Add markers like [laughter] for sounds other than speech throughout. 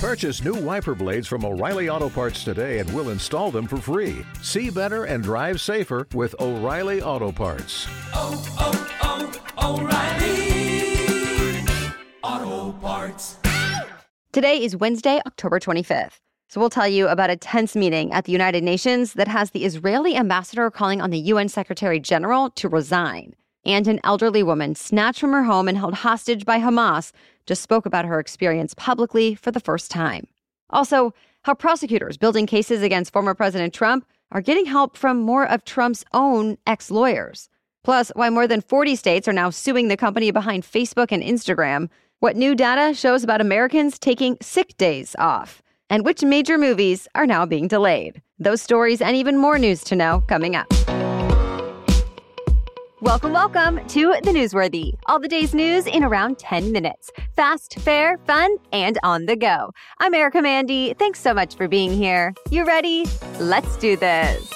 Purchase new wiper blades from O'Reilly Auto Parts today and we'll install them for free. See better and drive safer with O'Reilly Auto Parts. Oh, oh, oh, O'Reilly Auto Parts. Today is Wednesday, October 25th. So we'll tell you about a tense meeting at the United Nations that has the Israeli ambassador calling on the UN Secretary General to resign. And an elderly woman snatched from her home and held hostage by Hamas just spoke about her experience publicly for the first time. Also, how prosecutors building cases against former President Trump are getting help from more of Trump's own ex lawyers. Plus, why more than 40 states are now suing the company behind Facebook and Instagram, what new data shows about Americans taking sick days off, and which major movies are now being delayed. Those stories and even more news to know coming up. Welcome, welcome to the Newsworthy. All the day's news in around 10 minutes. Fast, fair, fun, and on the go. I'm Erica Mandy. Thanks so much for being here. You ready? Let's do this.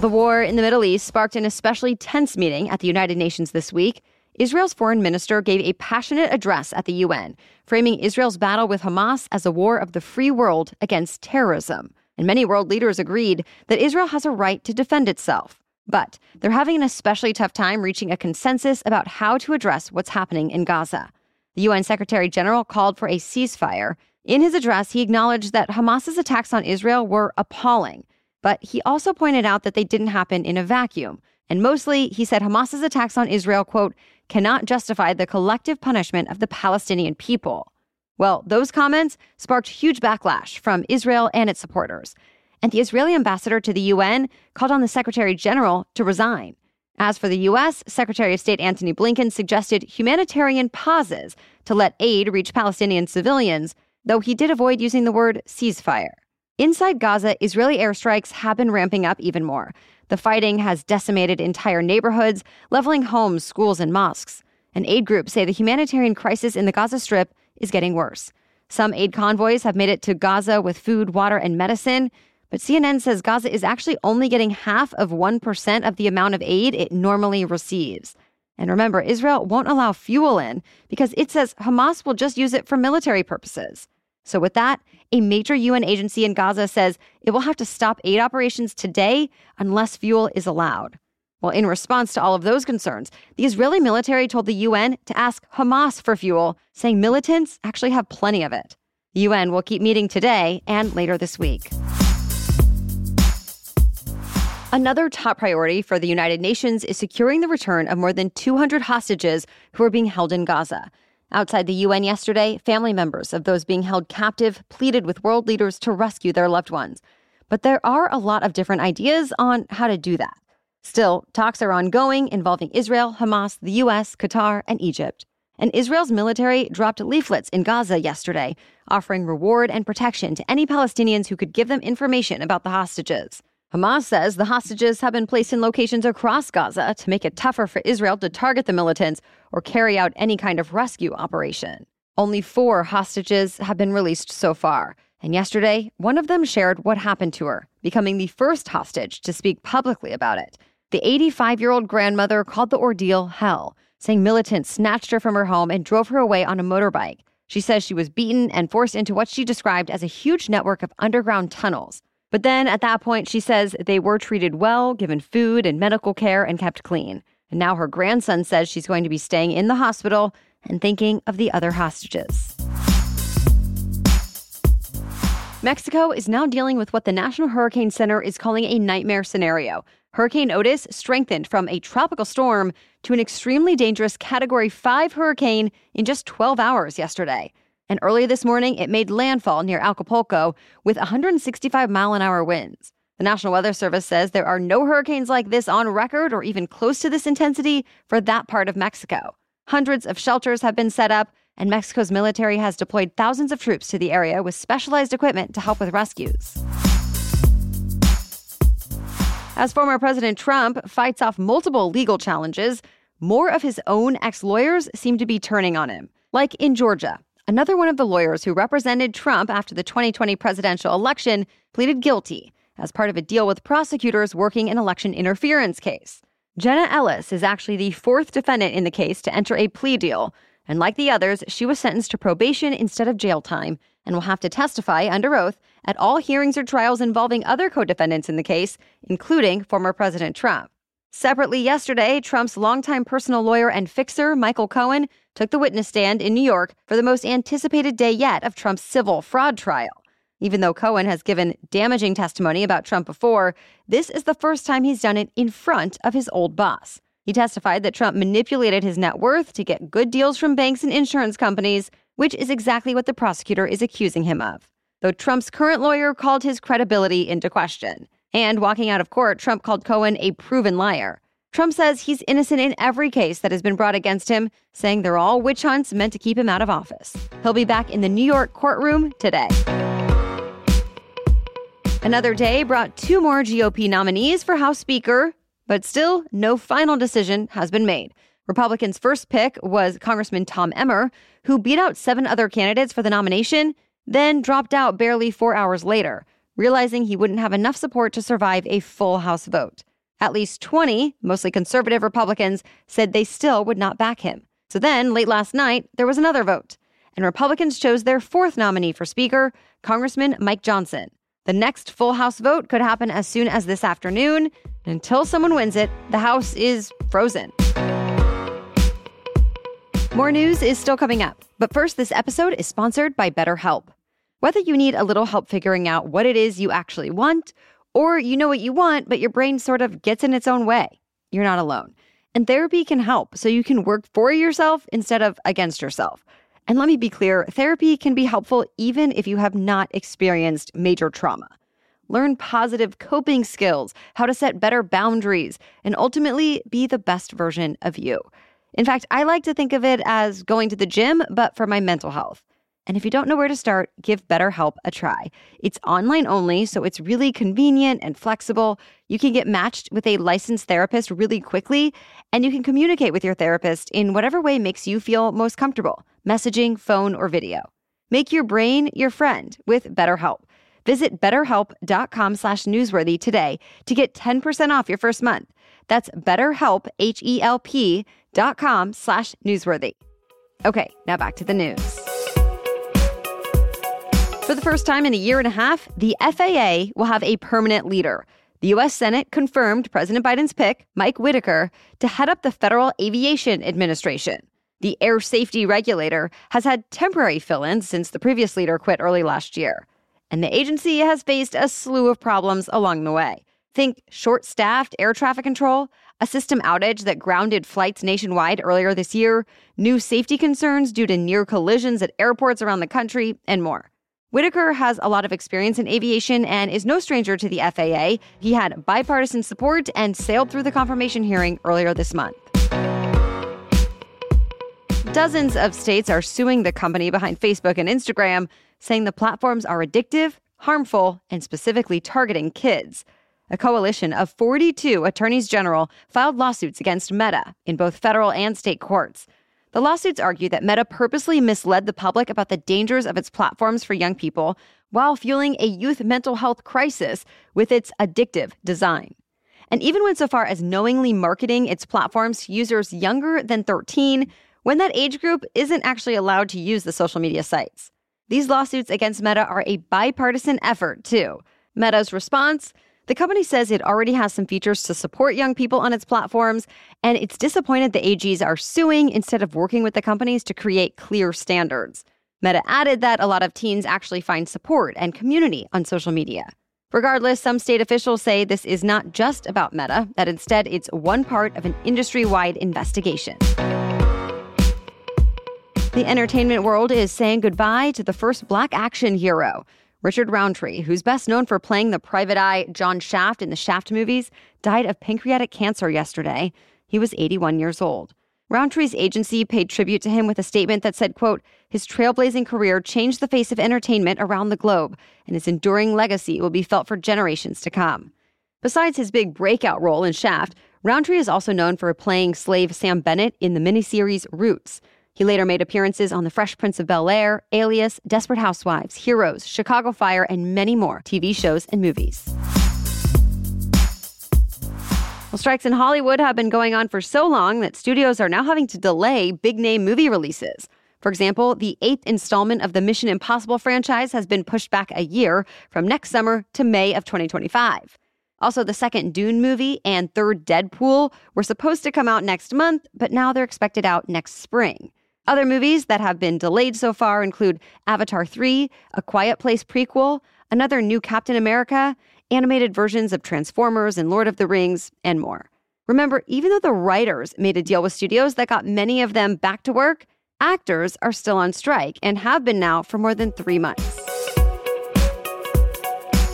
The war in the Middle East sparked an especially tense meeting at the United Nations this week. Israel's foreign minister gave a passionate address at the UN, framing Israel's battle with Hamas as a war of the free world against terrorism and many world leaders agreed that Israel has a right to defend itself. But they're having an especially tough time reaching a consensus about how to address what's happening in Gaza. The UN Secretary General called for a ceasefire. In his address, he acknowledged that Hamas's attacks on Israel were appalling, but he also pointed out that they didn't happen in a vacuum. And mostly, he said Hamas's attacks on Israel, quote, cannot justify the collective punishment of the Palestinian people. Well, those comments sparked huge backlash from Israel and its supporters. And the Israeli ambassador to the UN called on the Secretary General to resign. As for the U.S., Secretary of State Antony Blinken suggested humanitarian pauses to let aid reach Palestinian civilians, though he did avoid using the word ceasefire. Inside Gaza, Israeli airstrikes have been ramping up even more. The fighting has decimated entire neighborhoods, leveling homes, schools, and mosques. And aid groups say the humanitarian crisis in the Gaza Strip is getting worse. Some aid convoys have made it to Gaza with food, water, and medicine, but CNN says Gaza is actually only getting half of 1% of the amount of aid it normally receives. And remember, Israel won't allow fuel in because it says Hamas will just use it for military purposes. So, with that, a major UN agency in Gaza says it will have to stop aid operations today unless fuel is allowed. Well, in response to all of those concerns, the Israeli military told the UN to ask Hamas for fuel, saying militants actually have plenty of it. The UN will keep meeting today and later this week. Another top priority for the United Nations is securing the return of more than 200 hostages who are being held in Gaza. Outside the UN yesterday, family members of those being held captive pleaded with world leaders to rescue their loved ones. But there are a lot of different ideas on how to do that. Still, talks are ongoing involving Israel, Hamas, the U.S., Qatar, and Egypt. And Israel's military dropped leaflets in Gaza yesterday, offering reward and protection to any Palestinians who could give them information about the hostages. Hamas says the hostages have been placed in locations across Gaza to make it tougher for Israel to target the militants or carry out any kind of rescue operation. Only four hostages have been released so far. And yesterday, one of them shared what happened to her, becoming the first hostage to speak publicly about it. The 85 year old grandmother called the ordeal hell, saying militants snatched her from her home and drove her away on a motorbike. She says she was beaten and forced into what she described as a huge network of underground tunnels. But then at that point, she says they were treated well, given food and medical care, and kept clean. And now her grandson says she's going to be staying in the hospital and thinking of the other hostages. Mexico is now dealing with what the National Hurricane Center is calling a nightmare scenario Hurricane Otis strengthened from a tropical storm to an extremely dangerous Category 5 hurricane in just 12 hours yesterday. And early this morning, it made landfall near Acapulco with 165 mile an hour winds. The National Weather Service says there are no hurricanes like this on record or even close to this intensity for that part of Mexico. Hundreds of shelters have been set up, and Mexico's military has deployed thousands of troops to the area with specialized equipment to help with rescues. As former President Trump fights off multiple legal challenges, more of his own ex lawyers seem to be turning on him. Like in Georgia, another one of the lawyers who represented Trump after the 2020 presidential election pleaded guilty as part of a deal with prosecutors working an election interference case. Jenna Ellis is actually the fourth defendant in the case to enter a plea deal. And like the others, she was sentenced to probation instead of jail time and will have to testify under oath at all hearings or trials involving other co defendants in the case, including former President Trump. Separately, yesterday, Trump's longtime personal lawyer and fixer, Michael Cohen, took the witness stand in New York for the most anticipated day yet of Trump's civil fraud trial. Even though Cohen has given damaging testimony about Trump before, this is the first time he's done it in front of his old boss. He testified that Trump manipulated his net worth to get good deals from banks and insurance companies, which is exactly what the prosecutor is accusing him of. Though Trump's current lawyer called his credibility into question. And walking out of court, Trump called Cohen a proven liar. Trump says he's innocent in every case that has been brought against him, saying they're all witch hunts meant to keep him out of office. He'll be back in the New York courtroom today. Another day brought two more GOP nominees for House Speaker, but still, no final decision has been made. Republicans' first pick was Congressman Tom Emmer, who beat out seven other candidates for the nomination, then dropped out barely four hours later, realizing he wouldn't have enough support to survive a full House vote. At least 20, mostly conservative Republicans, said they still would not back him. So then, late last night, there was another vote, and Republicans chose their fourth nominee for Speaker, Congressman Mike Johnson. The next full House vote could happen as soon as this afternoon. Until someone wins it, the House is frozen. More news is still coming up. But first, this episode is sponsored by BetterHelp. Whether you need a little help figuring out what it is you actually want, or you know what you want, but your brain sort of gets in its own way, you're not alone. And therapy can help so you can work for yourself instead of against yourself. And let me be clear therapy can be helpful even if you have not experienced major trauma. Learn positive coping skills, how to set better boundaries, and ultimately be the best version of you. In fact, I like to think of it as going to the gym, but for my mental health. And if you don't know where to start, give BetterHelp a try. It's online only, so it's really convenient and flexible. You can get matched with a licensed therapist really quickly, and you can communicate with your therapist in whatever way makes you feel most comfortable messaging, phone, or video. Make your brain your friend with BetterHelp. Visit betterhelp.com slash newsworthy today to get 10% off your first month. That's betterhelp, H-E-L-P dot com slash newsworthy. Okay, now back to the news. For the first time in a year and a half, the FAA will have a permanent leader. The U.S. Senate confirmed President Biden's pick, Mike Whitaker, to head up the Federal Aviation Administration. The air safety regulator has had temporary fill ins since the previous leader quit early last year. And the agency has faced a slew of problems along the way. Think short staffed air traffic control, a system outage that grounded flights nationwide earlier this year, new safety concerns due to near collisions at airports around the country, and more. Whitaker has a lot of experience in aviation and is no stranger to the FAA. He had bipartisan support and sailed through the confirmation hearing earlier this month. Dozens of states are suing the company behind Facebook and Instagram, saying the platforms are addictive, harmful, and specifically targeting kids. A coalition of 42 attorneys general filed lawsuits against Meta in both federal and state courts. The lawsuits argue that Meta purposely misled the public about the dangers of its platforms for young people while fueling a youth mental health crisis with its addictive design. And even went so far as knowingly marketing its platforms to users younger than 13 when that age group isn't actually allowed to use the social media sites. These lawsuits against Meta are a bipartisan effort, too. Meta's response the company says it already has some features to support young people on its platforms, and it's disappointed the AGs are suing instead of working with the companies to create clear standards. Meta added that a lot of teens actually find support and community on social media. Regardless, some state officials say this is not just about Meta, that instead it's one part of an industry wide investigation. The entertainment world is saying goodbye to the first black action hero. Richard Roundtree, who's best known for playing the private eye John Shaft in the Shaft movies, died of pancreatic cancer yesterday. He was 81 years old. Roundtree's agency paid tribute to him with a statement that said, quote, his trailblazing career changed the face of entertainment around the globe, and his enduring legacy will be felt for generations to come. Besides his big breakout role in Shaft, Roundtree is also known for playing slave Sam Bennett in the miniseries Roots. He later made appearances on The Fresh Prince of Bel Air, Alias, Desperate Housewives, Heroes, Chicago Fire, and many more TV shows and movies. Well, strikes in Hollywood have been going on for so long that studios are now having to delay big name movie releases. For example, the eighth installment of the Mission Impossible franchise has been pushed back a year from next summer to May of 2025. Also, the second Dune movie and third Deadpool were supposed to come out next month, but now they're expected out next spring. Other movies that have been delayed so far include Avatar 3, A Quiet Place prequel, another new Captain America, animated versions of Transformers and Lord of the Rings, and more. Remember, even though the writers made a deal with studios that got many of them back to work, actors are still on strike and have been now for more than three months.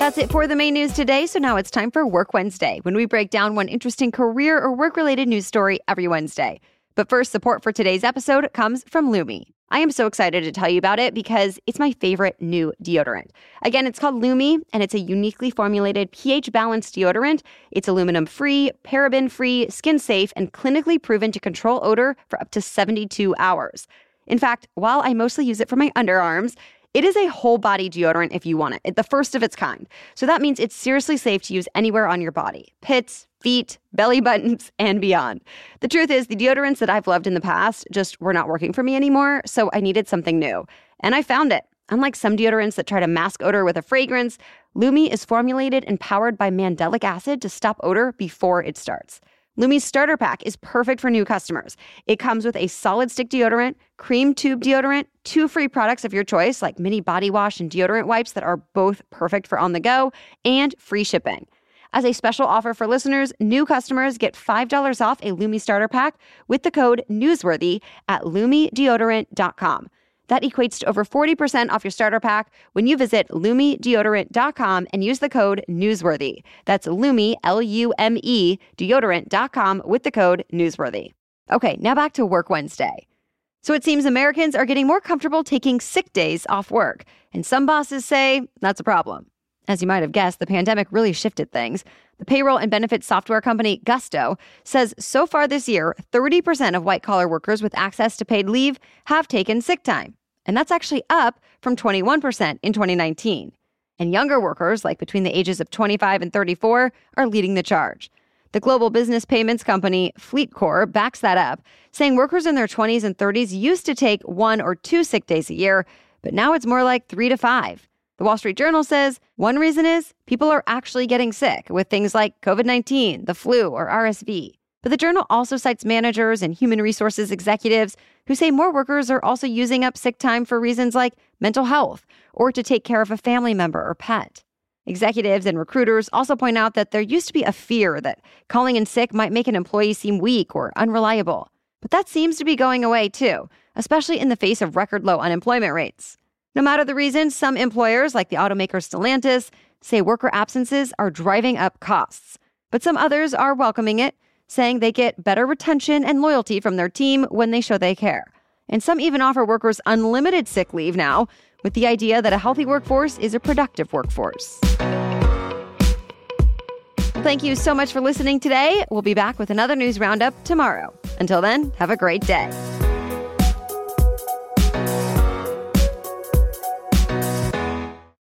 That's it for the main news today. So now it's time for Work Wednesday, when we break down one interesting career or work related news story every Wednesday. But first, support for today's episode comes from Lume. I am so excited to tell you about it because it's my favorite new deodorant. Again, it's called Lume and it's a uniquely formulated pH balanced deodorant. It's aluminum free, paraben free, skin safe, and clinically proven to control odor for up to 72 hours. In fact, while I mostly use it for my underarms, it is a whole body deodorant if you want it, the first of its kind. So that means it's seriously safe to use anywhere on your body pits, feet, belly buttons, [laughs] and beyond. The truth is, the deodorants that I've loved in the past just were not working for me anymore, so I needed something new. And I found it. Unlike some deodorants that try to mask odor with a fragrance, Lume is formulated and powered by mandelic acid to stop odor before it starts. Lume's starter pack is perfect for new customers. It comes with a solid stick deodorant, cream tube deodorant, two free products of your choice, like mini body wash and deodorant wipes that are both perfect for on the go, and free shipping. As a special offer for listeners, new customers get $5 off a Lume starter pack with the code Newsworthy at LumeDeodorant.com. That equates to over 40% off your starter pack when you visit LumeDeodorant.com and use the code Newsworthy. That's Lume, L U M E, deodorant.com with the code Newsworthy. Okay, now back to Work Wednesday. So it seems Americans are getting more comfortable taking sick days off work, and some bosses say that's a problem. As you might have guessed, the pandemic really shifted things. The payroll and benefits software company Gusto says so far this year, 30% of white collar workers with access to paid leave have taken sick time. And that's actually up from 21% in 2019. And younger workers, like between the ages of 25 and 34, are leading the charge. The global business payments company FleetCor backs that up, saying workers in their 20s and 30s used to take one or two sick days a year, but now it's more like three to five. The Wall Street Journal says one reason is people are actually getting sick with things like COVID 19, the flu, or RSV. But the journal also cites managers and human resources executives who say more workers are also using up sick time for reasons like mental health or to take care of a family member or pet. Executives and recruiters also point out that there used to be a fear that calling in sick might make an employee seem weak or unreliable. But that seems to be going away too, especially in the face of record low unemployment rates. No matter the reason, some employers, like the automaker Stellantis, say worker absences are driving up costs. But some others are welcoming it saying they get better retention and loyalty from their team when they show they care. And some even offer workers unlimited sick leave now, with the idea that a healthy workforce is a productive workforce. Thank you so much for listening today. We'll be back with another news roundup tomorrow. Until then, have a great day.